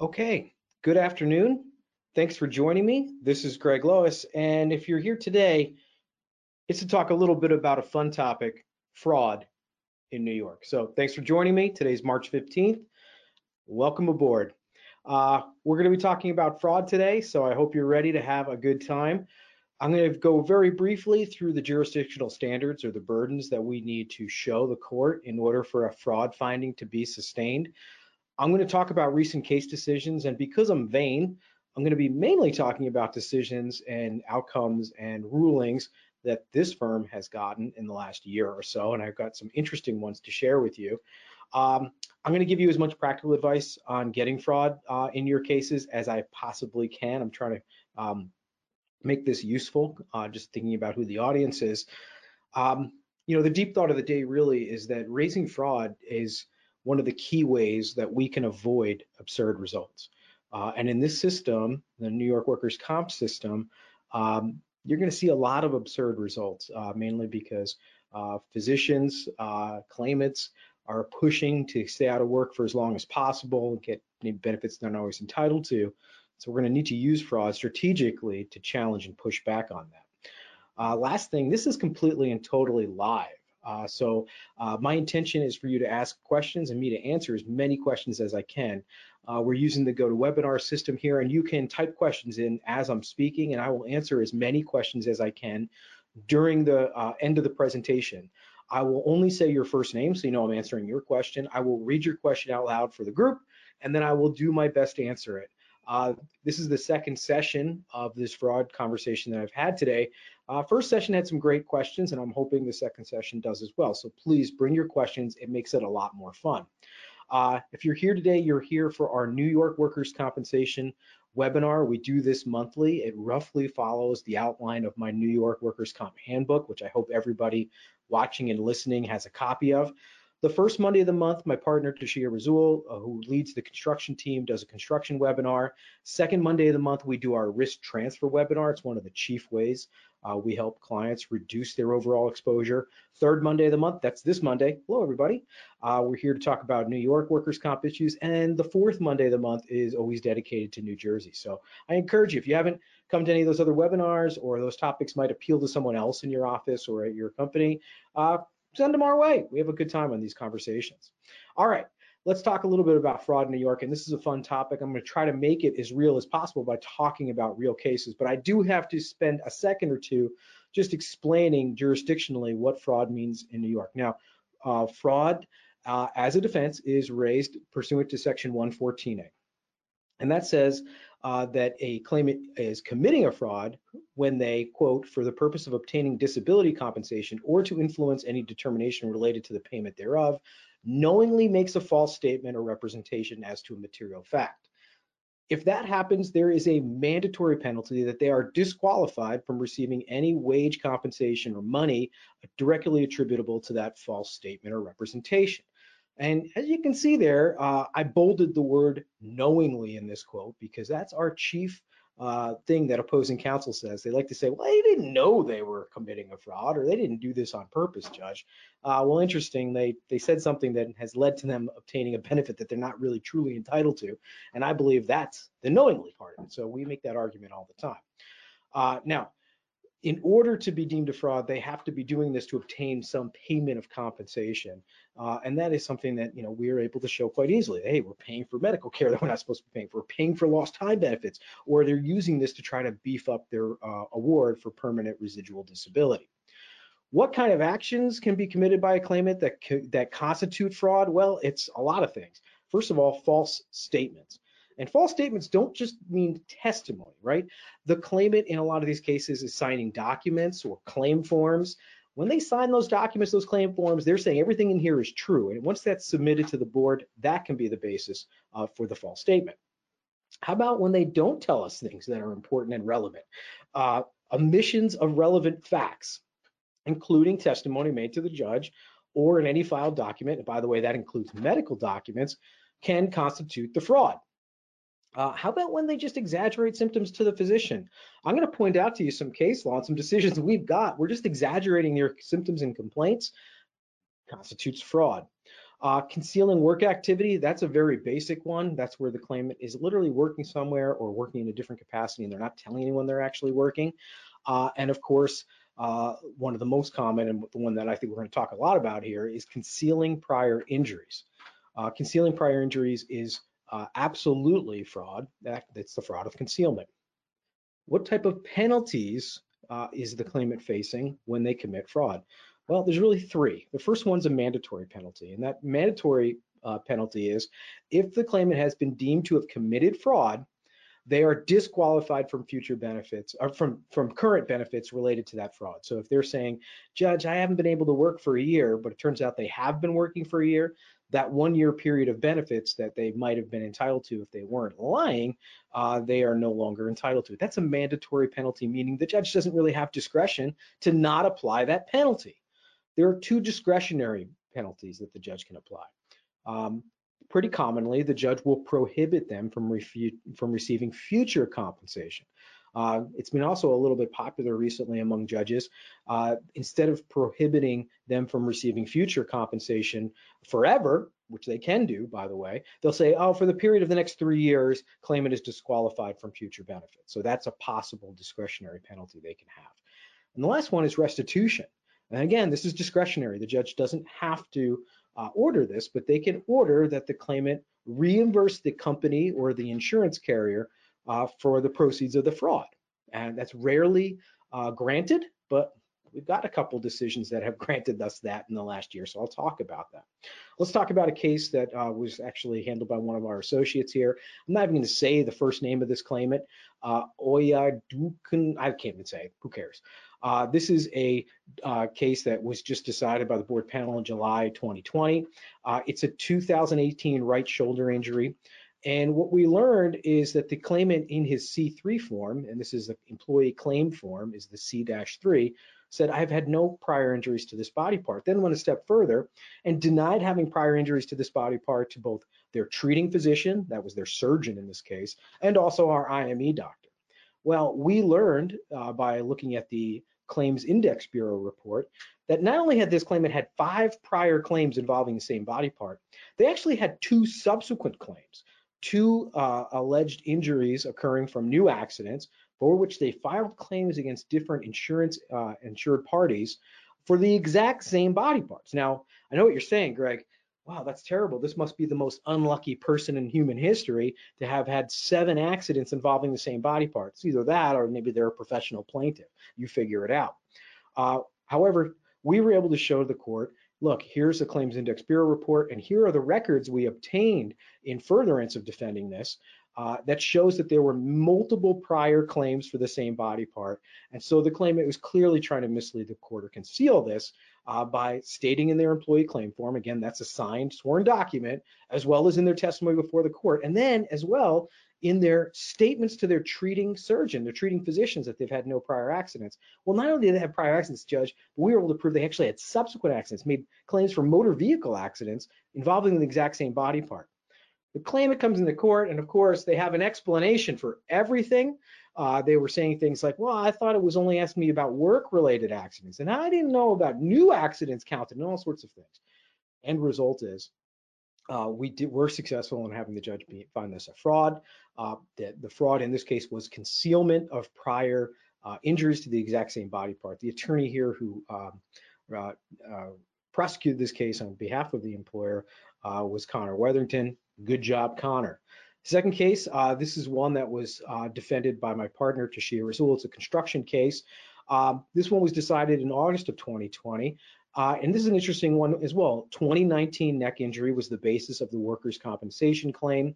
Okay, good afternoon. Thanks for joining me. This is Greg Lois, and if you're here today, it's to talk a little bit about a fun topic, fraud in New York. So thanks for joining me. Today's March 15th. Welcome aboard. Uh, we're going to be talking about fraud today, so I hope you're ready to have a good time. I'm going to go very briefly through the jurisdictional standards or the burdens that we need to show the court in order for a fraud finding to be sustained. I'm going to talk about recent case decisions, and because I'm vain, I'm going to be mainly talking about decisions and outcomes and rulings that this firm has gotten in the last year or so, and I've got some interesting ones to share with you. Um, I'm going to give you as much practical advice on getting fraud uh, in your cases as I possibly can. I'm trying to um, make this useful, uh, just thinking about who the audience is. Um, you know, the deep thought of the day really is that raising fraud is one of the key ways that we can avoid absurd results. Uh, and in this system, the New York workers' comp system, um, you're going to see a lot of absurd results, uh, mainly because uh, physicians, uh, claimants are pushing to stay out of work for as long as possible, get benefits they're not always entitled to. So we're going to need to use fraud strategically to challenge and push back on that. Uh, last thing, this is completely and totally live. Uh, so uh, my intention is for you to ask questions and me to answer as many questions as I can. Uh, we're using the GoToWebinar system here, and you can type questions in as I'm speaking, and I will answer as many questions as I can during the uh, end of the presentation. I will only say your first name so you know I'm answering your question. I will read your question out loud for the group, and then I will do my best to answer it. Uh, this is the second session of this fraud conversation that I've had today. Uh, first session had some great questions, and I'm hoping the second session does as well. So please bring your questions. It makes it a lot more fun. Uh, if you're here today, you're here for our New York Workers' Compensation webinar. We do this monthly. It roughly follows the outline of my New York Workers' Comp Handbook, which I hope everybody watching and listening has a copy of. The first Monday of the month, my partner Tashia Razul, uh, who leads the construction team, does a construction webinar. Second Monday of the month, we do our risk transfer webinar. It's one of the chief ways uh, we help clients reduce their overall exposure. Third Monday of the month, that's this Monday. Hello, everybody. Uh, we're here to talk about New York workers' comp issues. And the fourth Monday of the month is always dedicated to New Jersey. So I encourage you, if you haven't come to any of those other webinars or those topics might appeal to someone else in your office or at your company, uh, send them our way. We have a good time on these conversations. All right, let's talk a little bit about fraud in New York. And this is a fun topic. I'm going to try to make it as real as possible by talking about real cases. But I do have to spend a second or two just explaining jurisdictionally what fraud means in New York. Now, uh, fraud uh, as a defense is raised pursuant to Section 114A. And that says uh, that a claimant is committing a fraud when they, quote, for the purpose of obtaining disability compensation or to influence any determination related to the payment thereof, knowingly makes a false statement or representation as to a material fact. If that happens, there is a mandatory penalty that they are disqualified from receiving any wage compensation or money directly attributable to that false statement or representation. And as you can see there, uh, I bolded the word knowingly in this quote because that's our chief uh, thing that opposing counsel says. They like to say, well, they didn't know they were committing a fraud or they didn't do this on purpose, Judge. Uh, well, interesting, they, they said something that has led to them obtaining a benefit that they're not really truly entitled to. And I believe that's the knowingly part of it. So we make that argument all the time. Uh, now, in order to be deemed a fraud, they have to be doing this to obtain some payment of compensation. Uh, and that is something that, you know, we are able to show quite easily. Hey, we're paying for medical care that we're not supposed to be paying for. We're paying for lost time benefits, or they're using this to try to beef up their uh, award for permanent residual disability. What kind of actions can be committed by a claimant that, that constitute fraud? Well, it's a lot of things. First of all, false statements. And false statements don't just mean testimony, right? The claimant in a lot of these cases is signing documents or claim forms. When they sign those documents, those claim forms, they're saying everything in here is true. And once that's submitted to the board, that can be the basis uh, for the false statement. How about when they don't tell us things that are important and relevant? Uh, omissions of relevant facts, including testimony made to the judge or in any filed document, and by the way, that includes medical documents, can constitute the fraud. Uh, how about when they just exaggerate symptoms to the physician? I'm going to point out to you some case law and some decisions we've got. We're just exaggerating their symptoms and complaints constitutes fraud. Uh, concealing work activity, that's a very basic one. That's where the claimant is literally working somewhere or working in a different capacity and they're not telling anyone they're actually working. Uh, and of course, uh, one of the most common and the one that I think we're going to talk a lot about here is concealing prior injuries. Uh, concealing prior injuries is uh, absolutely fraud. That, that's the fraud of concealment. What type of penalties uh, is the claimant facing when they commit fraud? Well, there's really three. The first one's a mandatory penalty, and that mandatory uh, penalty is if the claimant has been deemed to have committed fraud, they are disqualified from future benefits or from from current benefits related to that fraud. So if they're saying, "Judge, I haven't been able to work for a year," but it turns out they have been working for a year, that one year period of benefits that they might have been entitled to if they weren't lying, uh, they are no longer entitled to. it. That's a mandatory penalty, meaning the judge doesn't really have discretion to not apply that penalty. There are two discretionary penalties that the judge can apply. Um, pretty commonly, the judge will prohibit them from, from receiving future compensation. Uh, it's been also a little bit popular recently among judges. Uh, instead of prohibiting them from receiving future compensation forever, which they can do, by the way, they'll say, oh, for the period of the next three years, claimant is disqualified from future benefits. So that's a possible discretionary penalty they can have. And the last one is restitution. And again, this is discretionary. The judge doesn't have to uh, order this, but they can order that the claimant reimburse the company or the insurance carrier uh, for the proceeds of the fraud. And that's rarely uh, granted, but we've got a couple decisions that have granted us that in the last year, so I'll talk about that. Let's talk about a case that uh, was actually handled by one of our associates here. I'm not even going to say the first name of this claimant, uh, Oya Dukan, I can't even say, who cares? Uh, this is a uh, case that was just decided by the board panel in July 2020. Uh, it's a 2018 right shoulder injury. And what we learned is that the claimant in his C3 form, and this is the employee claim form, is the C-3, said, I've had no prior injuries to this body part. Then went a step further and denied having prior injuries to this body part to both their treating physician, that was their surgeon in this case, and also our IME doctor. Well, we learned uh, by looking at the Claims Index Bureau report that not only had this claimant had five prior claims involving the same body part, they actually had two subsequent claims two uh, alleged injuries occurring from new accidents for which they filed claims against different insurance uh, insured parties for the exact same body parts. Now, I know what you're saying, Greg. Wow, that's terrible. This must be the most unlucky person in human history to have had seven accidents involving the same body parts. Either that or maybe they're a professional plaintiff. You figure it out. Uh, however, we were able to show the court look, here's the Claims Index Bureau report, and here are the records we obtained in furtherance of defending this uh, that shows that there were multiple prior claims for the same body part. And so the claimant was clearly trying to mislead the court or conceal this uh, by stating in their employee claim form, again, that's a signed sworn document, as well as in their testimony before the court, and then as well in their statements to their treating surgeon, their treating physicians that they've had no prior accidents. Well, not only did they have prior accidents, Judge, but we were able to prove they actually had subsequent accidents, made claims for motor vehicle accidents involving the exact same body part. The claimant comes into court, and of course, they have an explanation for everything. Uh, they were saying things like, well, I thought it was only asking me about work-related accidents, and I didn't know about new accidents counted and all sorts of things. End result is uh, we did, were successful in having the judge be, find this a fraud. Uh, the, the, fraud in this case was concealment of prior uh, injuries to the exact same body part. The attorney here who um, uh, uh, prosecuted this case on behalf of the employer uh, was Connor Weatherington. Good job, Connor. Second case, this is one that was defended by my partner, Tashia Rasul. It's a construction case. Um, this one was decided in August of 2020. Uh, and this is an interesting one as well. 2019 neck injury was the basis of the workers' compensation claim.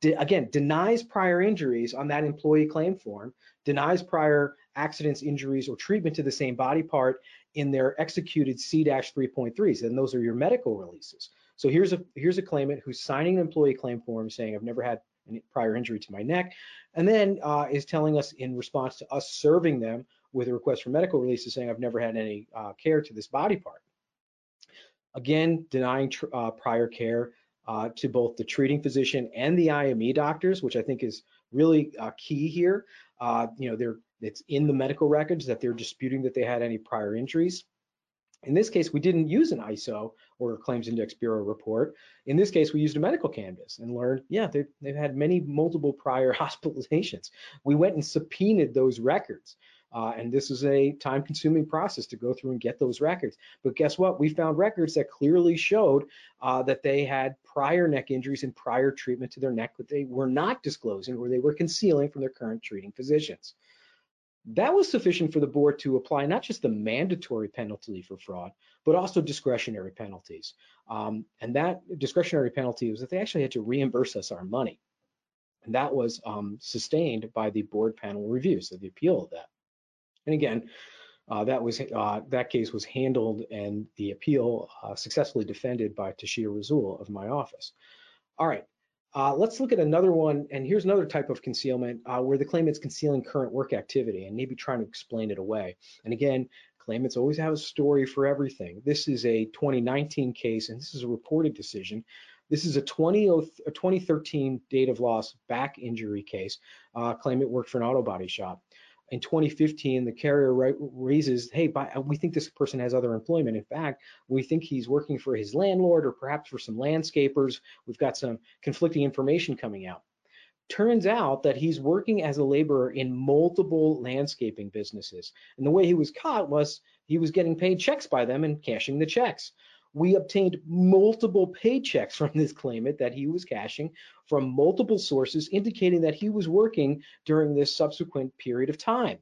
De again, denies prior injuries on that employee claim form, denies prior accidents, injuries, or treatment to the same body part in their executed C-3.3s, and those are your medical releases. So here's a here's a claimant who's signing an employee claim form saying I've never had any prior injury to my neck, and then uh, is telling us in response to us serving them with a request for medical releases saying I've never had any uh, care to this body part. Again, denying uh, prior care uh, to both the treating physician and the IME doctors, which I think is really uh, key here. Uh, you know, they're it's in the medical records that they're disputing that they had any prior injuries. In this case, we didn't use an ISO or Claims Index Bureau report. In this case, we used a medical canvas and learned, yeah, they've, they've had many multiple prior hospitalizations. We went and subpoenaed those records. Uh, and this is a time consuming process to go through and get those records. But guess what? We found records that clearly showed uh, that they had prior neck injuries and prior treatment to their neck that they were not disclosing or they were concealing from their current treating physicians. That was sufficient for the board to apply not just the mandatory penalty for fraud, but also discretionary penalties. Um, and that discretionary penalty was that they actually had to reimburse us our money. And that was um, sustained by the board panel review, so the appeal of that. And again, uh, that was uh, that case was handled and the appeal uh, successfully defended by Tashia Razul of my office. All right, uh, let's look at another one. And here's another type of concealment uh, where the claimant's concealing current work activity and maybe trying to explain it away. And again, claimants always have a story for everything. This is a 2019 case, and this is a reported decision. This is a, 20, a 2013 date of loss back injury case. Uh, claimant worked for an auto body shop in 2015, the carrier raises, hey, by, uh, we think this person has other employment. In fact, we think he's working for his landlord or perhaps for some landscapers. We've got some conflicting information coming out. Turns out that he's working as a laborer in multiple landscaping businesses. And the way he was caught was he was getting paid checks by them and cashing the checks we obtained multiple paychecks from this claimant that he was cashing from multiple sources, indicating that he was working during this subsequent period of time.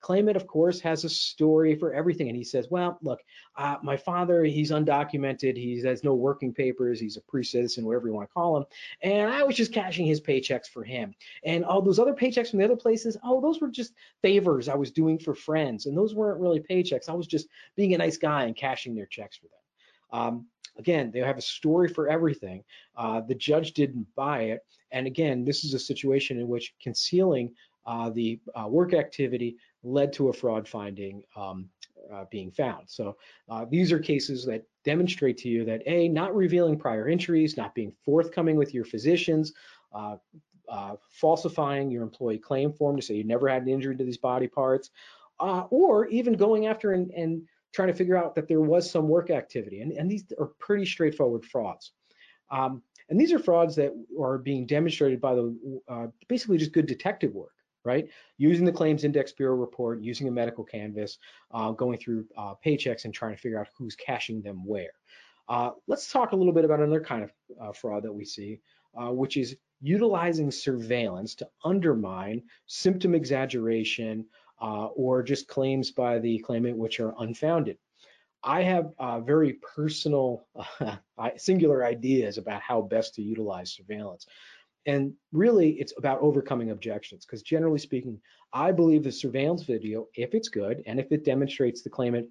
Claimant, of course, has a story for everything. And he says, well, look, uh, my father, he's undocumented. He has no working papers. He's a pre-citizen, whatever you want to call him. And I was just cashing his paychecks for him. And all those other paychecks from the other places, oh, those were just favors I was doing for friends. And those weren't really paychecks. I was just being a nice guy and cashing their checks for them. Um, again, they have a story for everything. Uh, the judge didn't buy it. And again, this is a situation in which concealing uh, the uh, work activity led to a fraud finding um, uh, being found. So uh, these are cases that demonstrate to you that A, not revealing prior injuries, not being forthcoming with your physicians, uh, falsifying your employee claim form to say you never had an injury to these body parts, or even going after and, and trying to figure out that there was some work activity. And, and these are pretty straightforward frauds. Um, and these are frauds that are being demonstrated by the uh, basically just good detective work, right? Using the Claims Index Bureau report, using a medical canvas, uh, going through uh, paychecks and trying to figure out who's cashing them where. Uh, let's talk a little bit about another kind of uh, fraud that we see, uh, which is utilizing surveillance to undermine symptom exaggeration, uh, or just claims by the claimant which are unfounded. I have uh, very personal, uh, singular ideas about how best to utilize surveillance. And really, it's about overcoming objections because generally speaking, I believe the surveillance video, if it's good and if it demonstrates the claimant,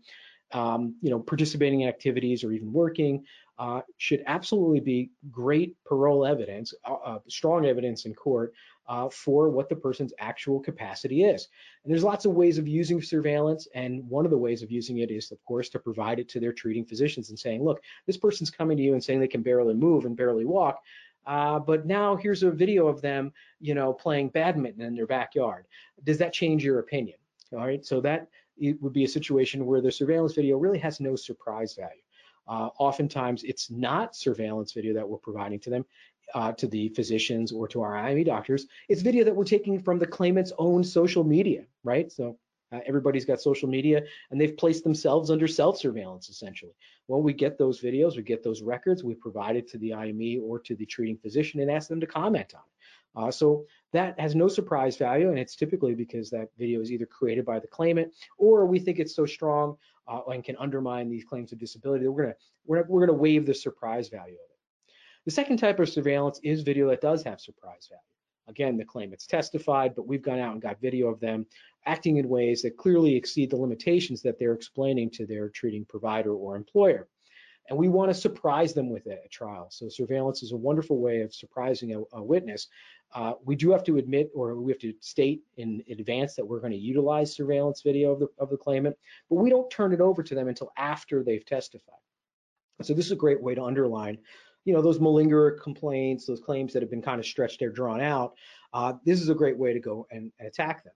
um, you know, participating in activities or even working, uh, should absolutely be great parol evidence, uh, uh, strong evidence in court uh, for what the person's actual capacity is. And there's lots of ways of using surveillance, and one of the ways of using it is, of course, to provide it to their treating physicians and saying, look, this person's coming to you and saying they can barely move and barely walk. Uh, but now here's a video of them, you know, playing badminton in their backyard. Does that change your opinion? All right, so that it would be a situation where the surveillance video really has no surprise value. Uh, oftentimes, it's not surveillance video that we're providing to them uh, to the physicians or to our IME doctors, it's video that we're taking from the claimant's own social media, right? So uh, everybody's got social media and they've placed themselves under self-surveillance essentially. Well, we get those videos, we get those records, we provide it to the IME or to the treating physician and ask them to comment on it. Uh, so that has no surprise value, and it's typically because that video is either created by the claimant or we think it's so strong uh, and can undermine these claims of disability that we're gonna we're, we're gonna waive the surprise value of it. The second type of surveillance is video that does have surprise value. Again, the claimant's testified, but we've gone out and got video of them acting in ways that clearly exceed the limitations that they're explaining to their treating provider or employer. And we want to surprise them with it at trial. So surveillance is a wonderful way of surprising a, a witness. Uh, we do have to admit, or we have to state in advance that we're going to utilize surveillance video of the, of the claimant, but we don't turn it over to them until after they've testified. So this is a great way to underline you know, those malingerer complaints, those claims that have been kind of stretched or drawn out, uh, this is a great way to go and, and attack them.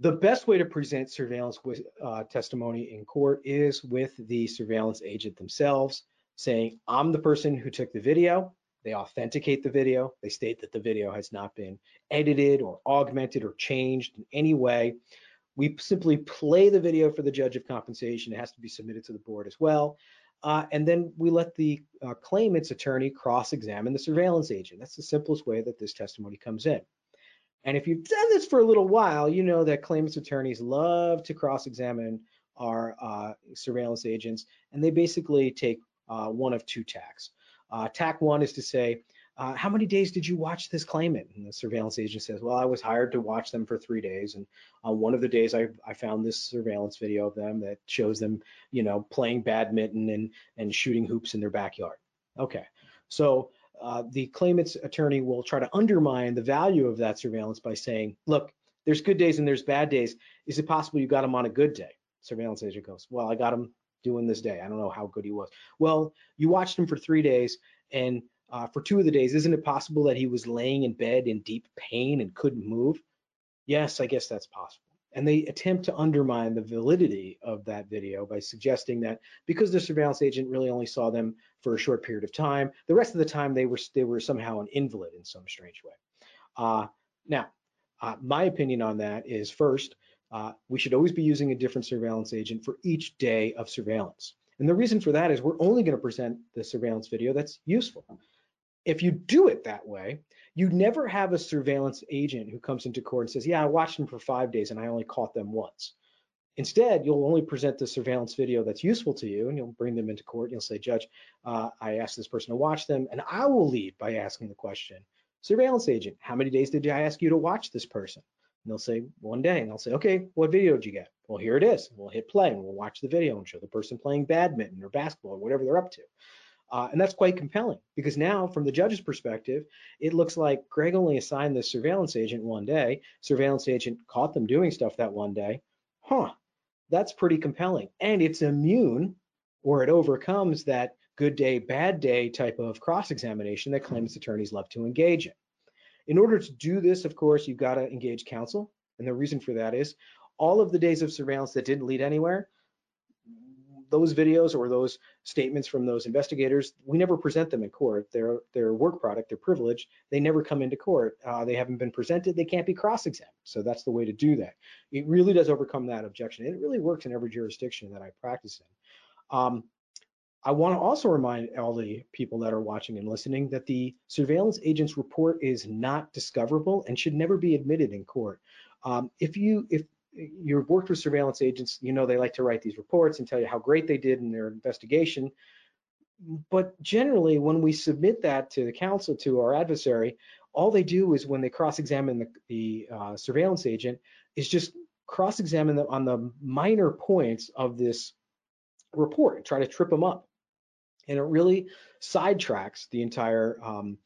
the best way to present surveillance with, uh, testimony in court is with the surveillance agent themselves saying, I'm the person who took the video. They authenticate the video. They state that the video has not been edited or augmented or changed in any way. We simply play the video for the judge of compensation. It has to be submitted to the board as well. Uh, and then we let the uh, claimant's attorney cross-examine the surveillance agent. That's the simplest way that this testimony comes in. And if you've done this for a little while, you know that claimants attorneys love to cross-examine our uh, surveillance agents, and they basically take uh, one of two tacks. Uh, tack one is to say, uh, how many days did you watch this claimant? And the surveillance agent says, well, I was hired to watch them for three days. And on one of the days I, I found this surveillance video of them that shows them, you know, playing badminton and, and shooting hoops in their backyard. Okay, so uh, the claimant's attorney will try to undermine the value of that surveillance by saying, look, there's good days and there's bad days. Is it possible you got him on a good day? Surveillance agent goes, well, I got him doing this day. I don't know how good he was. Well, you watched him for three days and uh, for two of the days, isn't it possible that he was laying in bed in deep pain and couldn't move? Yes, I guess that's possible and they attempt to undermine the validity of that video by suggesting that because the surveillance agent really only saw them for a short period of time, the rest of the time they were they were somehow an invalid in some strange way. Uh, now, uh, my opinion on that is first, uh, we should always be using a different surveillance agent for each day of surveillance. And the reason for that is we're only going to present the surveillance video that's useful. If you do it that way, you never have a surveillance agent who comes into court and says, yeah, I watched them for five days and I only caught them once. Instead, you'll only present the surveillance video that's useful to you and you'll bring them into court. And you'll say, Judge, uh, I asked this person to watch them. And I will lead by asking the question, Surveillance agent, how many days did I ask you to watch this person? And they'll say, one day. And I'll say, okay, what video did you get? Well, here it is. We'll hit play and we'll watch the video and show the person playing badminton or basketball or whatever they're up to. Uh, and that's quite compelling because now, from the judge's perspective, it looks like Greg only assigned this surveillance agent one day. Surveillance agent caught them doing stuff that one day. Huh, that's pretty compelling. And it's immune or it overcomes that good day, bad day type of cross examination that claimants attorneys love to engage in. In order to do this, of course, you've got to engage counsel. And the reason for that is all of the days of surveillance that didn't lead anywhere, those videos or those statements from those investigators, we never present them in court. They're they're work product, they're privileged. They never come into court. Uh, they haven't been presented. They can't be cross-examined. So that's the way to do that. It really does overcome that objection. It really works in every jurisdiction that I practice in. Um, I want to also remind all the people that are watching and listening that the surveillance agent's report is not discoverable and should never be admitted in court. Um, if you if you've worked with surveillance agents, you know they like to write these reports and tell you how great they did in their investigation. But generally, when we submit that to the counsel, to our adversary, all they do is when they cross-examine the, the uh, surveillance agent, is just cross-examine them on the minor points of this report and try to trip them up. And it really sidetracks the entire, um,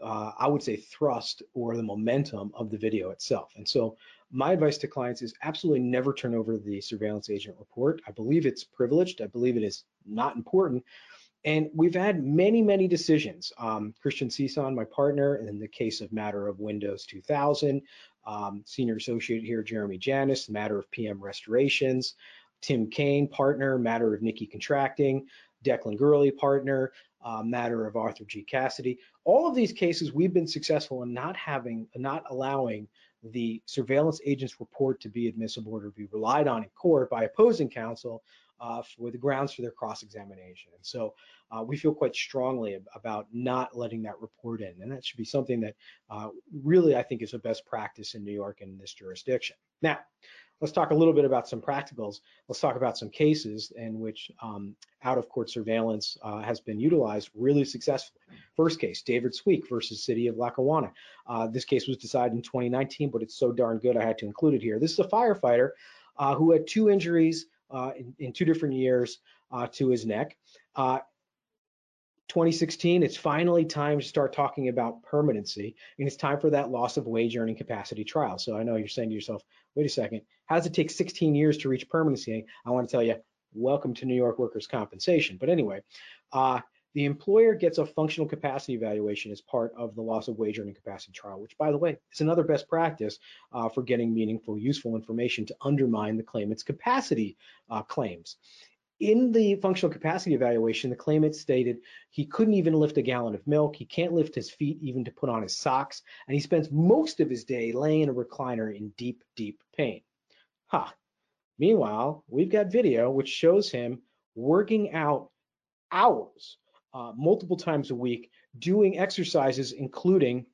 uh, I would say, thrust or the momentum of the video itself. And so my advice to clients is absolutely never turn over the surveillance agent report. I believe it's privileged. I believe it is not important. And we've had many, many decisions. Um, Christian Cison, my partner, in the case of matter of Windows 2000, um, senior associate here, Jeremy Janis, matter of PM restorations, Tim Kane, partner, matter of Nikki Contracting, Declan Gurley, partner, uh, matter of Arthur G. Cassidy. All of these cases, we've been successful in not having, not allowing the surveillance agent's report to be admissible or to be relied on in court by opposing counsel uh, for the grounds for their cross-examination. And so uh, we feel quite strongly about not letting that report in. And that should be something that uh, really I think is a best practice in New York and in this jurisdiction. Now, let's talk a little bit about some practicals. Let's talk about some cases in which um, out-of-court surveillance uh, has been utilized really successfully. First case, David Sweek versus City of Lackawanna. Uh, this case was decided in 2019, but it's so darn good I had to include it here. This is a firefighter uh, who had two injuries uh, in, in, two different years uh, to his neck. Uh, 2016, it's finally time to start talking about permanency, and it's time for that loss of wage earning capacity trial. So I know you're saying to yourself, wait a second, how does it take 16 years to reach permanency? I want to tell you, welcome to New York workers' compensation. But anyway, uh, the employer gets a functional capacity evaluation as part of the loss of wage earning capacity trial, which by the way, is another best practice uh, for getting meaningful, useful information to undermine the claimant's capacity uh, claims. In the functional capacity evaluation, the claimant stated he couldn't even lift a gallon of milk, he can't lift his feet even to put on his socks, and he spends most of his day laying in a recliner in deep, deep pain. Ha! Huh. Meanwhile, we've got video which shows him working out hours uh, multiple times a week, doing exercises, including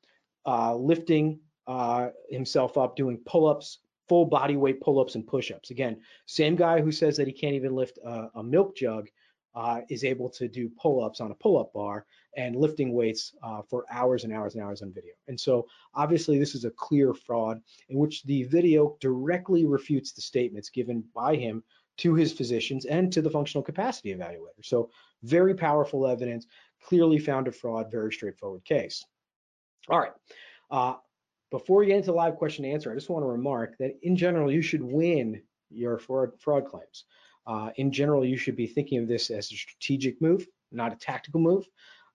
uh, lifting uh, himself up, doing pull-ups, full body weight pull-ups and push-ups. Again, same guy who says that he can't even lift a, a milk jug uh, is able to do pull-ups on a pull-up bar and lifting weights uh, for hours and hours and hours on video. And so obviously this is a clear fraud in which the video directly refutes the statements given by him to his physicians and to the functional capacity evaluator. So very powerful evidence, clearly found a fraud, very straightforward case. All right. Uh, before we get into the live question and answer, I just want to remark that in general, you should win your fraud, fraud claims. Uh, in general, you should be thinking of this as a strategic move, not a tactical move.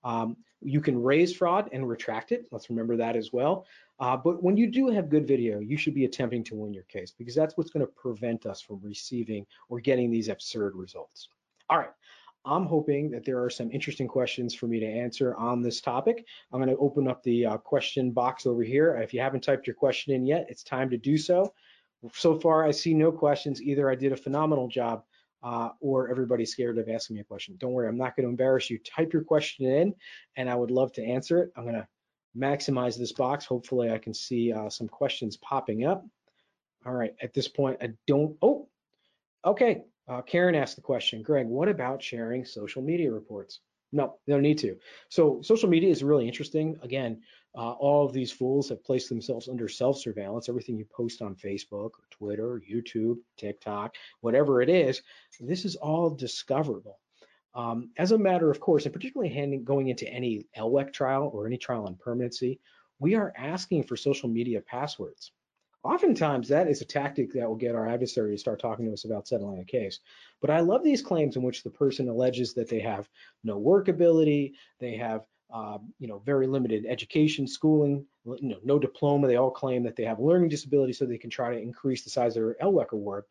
Um, you can raise fraud and retract it. Let's remember that as well. Uh, but when you do have good video, you should be attempting to win your case because that's what's going to prevent us from receiving or getting these absurd results. All right. I'm hoping that there are some interesting questions for me to answer on this topic. I'm going to open up the uh, question box over here. If you haven't typed your question in yet, it's time to do so. So far, I see no questions. Either I did a phenomenal job uh, or everybody's scared of asking me a question. Don't worry, I'm not going to embarrass you. Type your question in, and I would love to answer it. I'm going to maximize this box. Hopefully, I can see uh, some questions popping up. All right, at this point, I don't, oh, okay. Uh, Karen asked the question, Greg, what about sharing social media reports? No, they don't need to. So social media is really interesting. Again, uh, all of these fools have placed themselves under self-surveillance. Everything you post on Facebook, or Twitter, YouTube, TikTok, whatever it is, this is all discoverable. Um, as a matter of course, and particularly handing, going into any LWEC trial or any trial on permanency, we are asking for social media passwords. Oftentimes, that is a tactic that will get our adversary to start talking to us about settling a case. But I love these claims in which the person alleges that they have no work ability, they have uh, you know very limited education, schooling, you know, no diploma. They all claim that they have learning disability, so they can try to increase the size of their LWEC award.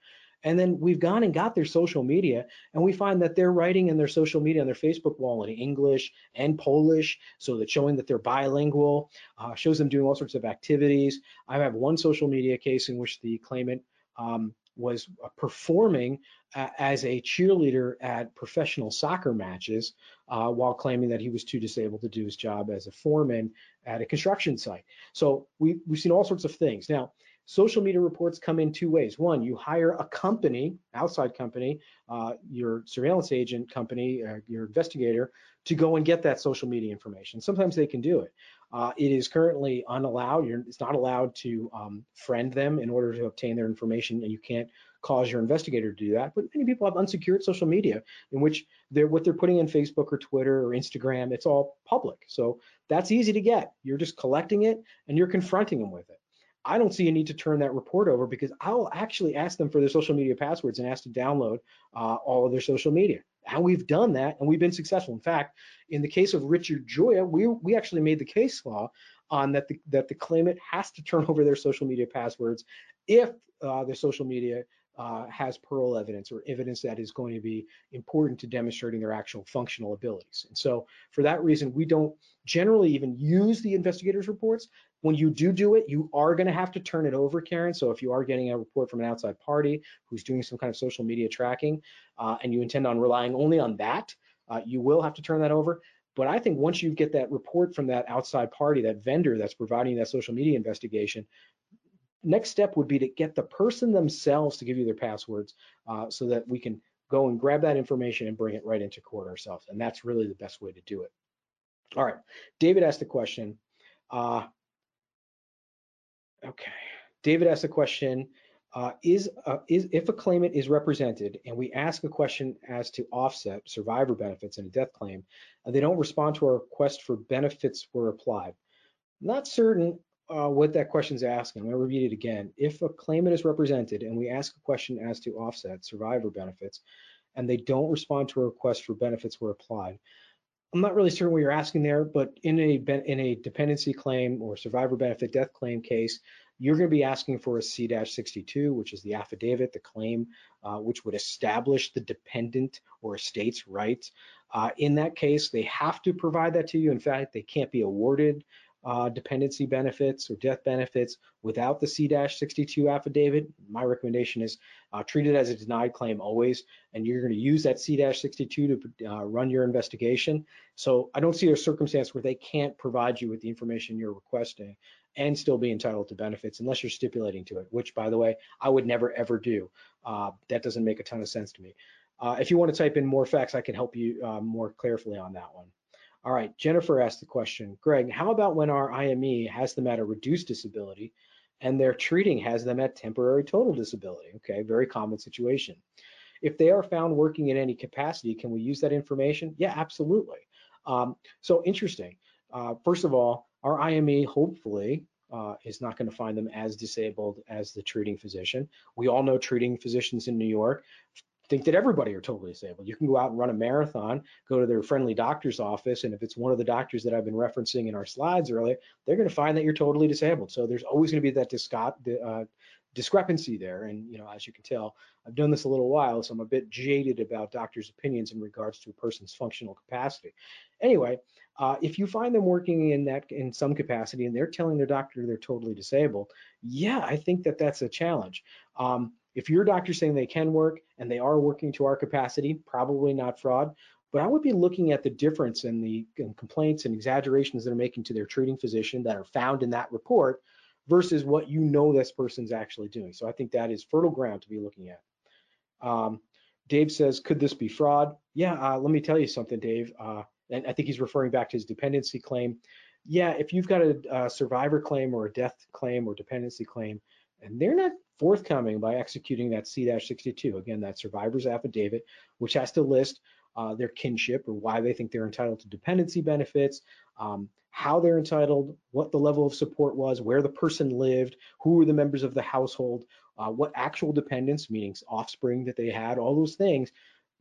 And then we've gone and got their social media, and we find that they're writing in their social media on their Facebook wall in English and Polish, so that showing that they're bilingual, uh, shows them doing all sorts of activities. I have one social media case in which the claimant um, was uh, performing uh, as a cheerleader at professional soccer matches uh, while claiming that he was too disabled to do his job as a foreman at a construction site. So we, we've seen all sorts of things. Now, Social media reports come in two ways. One, you hire a company, outside company, uh, your surveillance agent company, uh, your investigator, to go and get that social media information. Sometimes they can do it. Uh, it is currently unallowed. You're, it's not allowed to um, friend them in order to obtain their information, and you can't cause your investigator to do that. But many people have unsecured social media in which they're what they're putting in Facebook or Twitter or Instagram. It's all public, so that's easy to get. You're just collecting it and you're confronting them with it. I don't see a need to turn that report over because I'll actually ask them for their social media passwords and ask to download uh, all of their social media. And we've done that and we've been successful. In fact, in the case of Richard Joya, we, we actually made the case law on that the, that the claimant has to turn over their social media passwords if uh, their social media uh, has parol evidence or evidence that is going to be important to demonstrating their actual functional abilities. And so for that reason, we don't generally even use the investigators reports. When you do do it, you are going to have to turn it over, Karen. So if you are getting a report from an outside party who's doing some kind of social media tracking uh, and you intend on relying only on that, uh, you will have to turn that over. But I think once you get that report from that outside party, that vendor that's providing that social media investigation, next step would be to get the person themselves to give you their passwords uh, so that we can go and grab that information and bring it right into court ourselves. And that's really the best way to do it. All right, David asked the question. Uh, okay, David asked the question, uh, is, uh, is if a claimant is represented and we ask a question as to offset survivor benefits in a death claim, uh, they don't respond to our request for benefits were applied. Not certain uh, what that question is asking. I'm going to repeat it again. If a claimant is represented and we ask a question as to offset survivor benefits, and they don't respond to a request for benefits were applied, I'm not really certain what you're asking there, but in a in a dependency claim or survivor benefit death claim case, you're going to be asking for a C-62, which is the affidavit, the claim, uh, which would establish the dependent or estate's rights. Uh, in that case, they have to provide that to you. In fact, they can't be awarded uh, dependency benefits or death benefits without the C-62 affidavit. My recommendation is uh, treat it as a denied claim always, and you're going to use that C-62 to uh, run your investigation. So I don't see a circumstance where they can't provide you with the information you're requesting and still be entitled to benefits unless you're stipulating to it, which by the way, I would never ever do. Uh, that doesn't make a ton of sense to me. Uh, if you want to type in more facts, I can help you uh, more carefully on that one. All right, Jennifer asked the question, Greg, how about when our IME has them at a reduced disability and their treating has them at temporary total disability? Okay, very common situation. If they are found working in any capacity, can we use that information? Yeah, absolutely. Um, so interesting. Uh, first of all, our IME hopefully uh, is not going to find them as disabled as the treating physician. We all know treating physicians in New York think that everybody are totally disabled. You can go out and run a marathon, go to their friendly doctor's office, and if it's one of the doctors that I've been referencing in our slides earlier, they're going to find that you're totally disabled. So there's always going to be that uh, discrepancy there. And you know, as you can tell, I've done this a little while, so I'm a bit jaded about doctors' opinions in regards to a person's functional capacity. Anyway, uh, if you find them working in that in some capacity and they're telling their doctor they're totally disabled, yeah, I think that that's a challenge. Um, if your doctor's saying they can work and they are working to our capacity, probably not fraud. But I would be looking at the difference in the in complaints and exaggerations that are making to their treating physician that are found in that report versus what you know this person's actually doing. So I think that is fertile ground to be looking at. Um, Dave says, could this be fraud? Yeah, uh, let me tell you something, Dave. Uh, and I think he's referring back to his dependency claim. Yeah, if you've got a, a survivor claim or a death claim or dependency claim, and they're not forthcoming by executing that C-62. Again, that survivor's affidavit, which has to list uh, their kinship or why they think they're entitled to dependency benefits, um, how they're entitled, what the level of support was, where the person lived, who were the members of the household, uh, what actual dependents, meaning offspring that they had, all those things.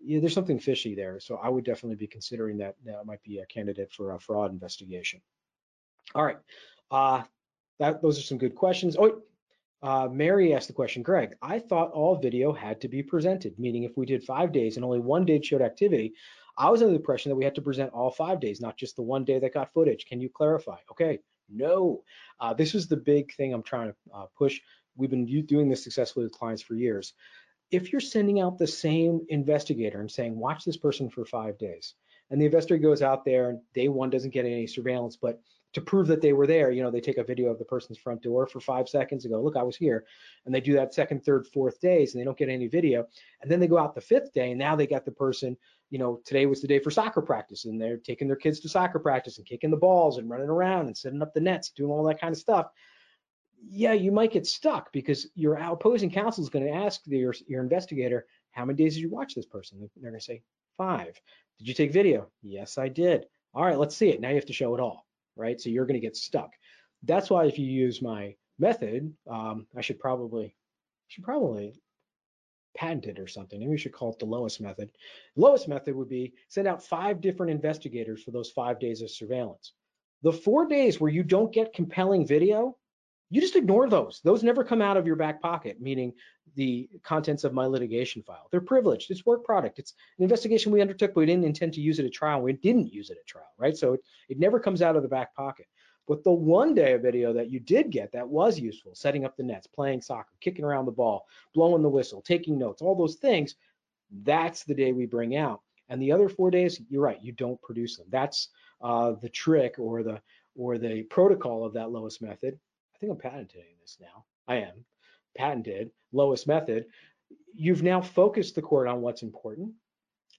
Yeah, there's something fishy there. So I would definitely be considering that that might be a candidate for a fraud investigation. All right. Uh, that, those are some good questions. Oh, uh, Mary asked the question, Greg, I thought all video had to be presented, meaning if we did five days and only one day showed activity, I was under the impression that we had to present all five days, not just the one day that got footage. Can you clarify? Okay, no. Uh, this is the big thing I'm trying to uh, push. We've been doing this successfully with clients for years. If you're sending out the same investigator and saying, watch this person for five days, and the investigator goes out there and day one doesn't get any surveillance, but to prove that they were there, you know, they take a video of the person's front door for five seconds and go, look, I was here. And they do that second, third, fourth days and they don't get any video. And then they go out the fifth day and now they got the person, you know, today was the day for soccer practice and they're taking their kids to soccer practice and kicking the balls and running around and setting up the nets, doing all that kind of stuff. Yeah, you might get stuck because your opposing counsel is going to ask your, your investigator, how many days did you watch this person? They're going to say, five. Did you take video? Yes, I did. All right, let's see it. Now you have to show it all right? So you're going to get stuck. That's why if you use my method, um, I should probably should probably patent it or something. Maybe we should call it the Lois method. Lois method would be send out five different investigators for those five days of surveillance. The four days where you don't get compelling video, you just ignore those. Those never come out of your back pocket, meaning the contents of my litigation file. They're privileged. It's work product. It's an investigation we undertook, but we didn't intend to use it at trial. We didn't use it at trial, right? So it, it never comes out of the back pocket. But the one day of video that you did get that was useful, setting up the nets, playing soccer, kicking around the ball, blowing the whistle, taking notes, all those things, that's the day we bring out. And the other four days, you're right, you don't produce them. That's uh, the trick or the or the protocol of that Lois method think I'm patenting this now. I am patented Lois method. You've now focused the court on what's important,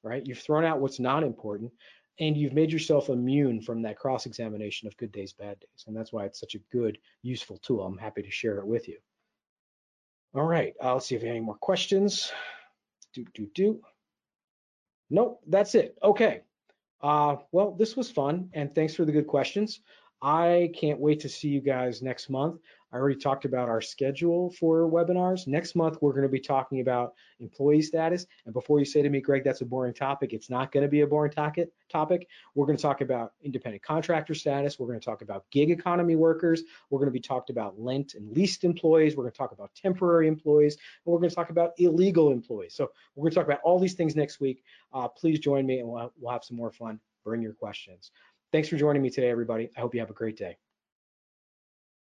right? You've thrown out what's not important, and you've made yourself immune from that cross-examination of good days, bad days. And that's why it's such a good, useful tool. I'm happy to share it with you. All right, uh, let's see if we have any more questions. Do, do, do. Nope, that's it. Okay. Uh, well, this was fun, and thanks for the good questions. I can't wait to see you guys next month. I already talked about our schedule for webinars. Next month, we're going to be talking about employee status. And before you say to me, Greg, that's a boring topic, it's not going to be a boring topic. We're going to talk about independent contractor status. We're going to talk about gig economy workers. We're going to be talked about lent and leased employees. We're going to talk about temporary employees. And we're going to talk about illegal employees. So we're going to talk about all these things next week. Uh, please join me and we'll, we'll have some more fun. Bring your questions. Thanks for joining me today, everybody. I hope you have a great day.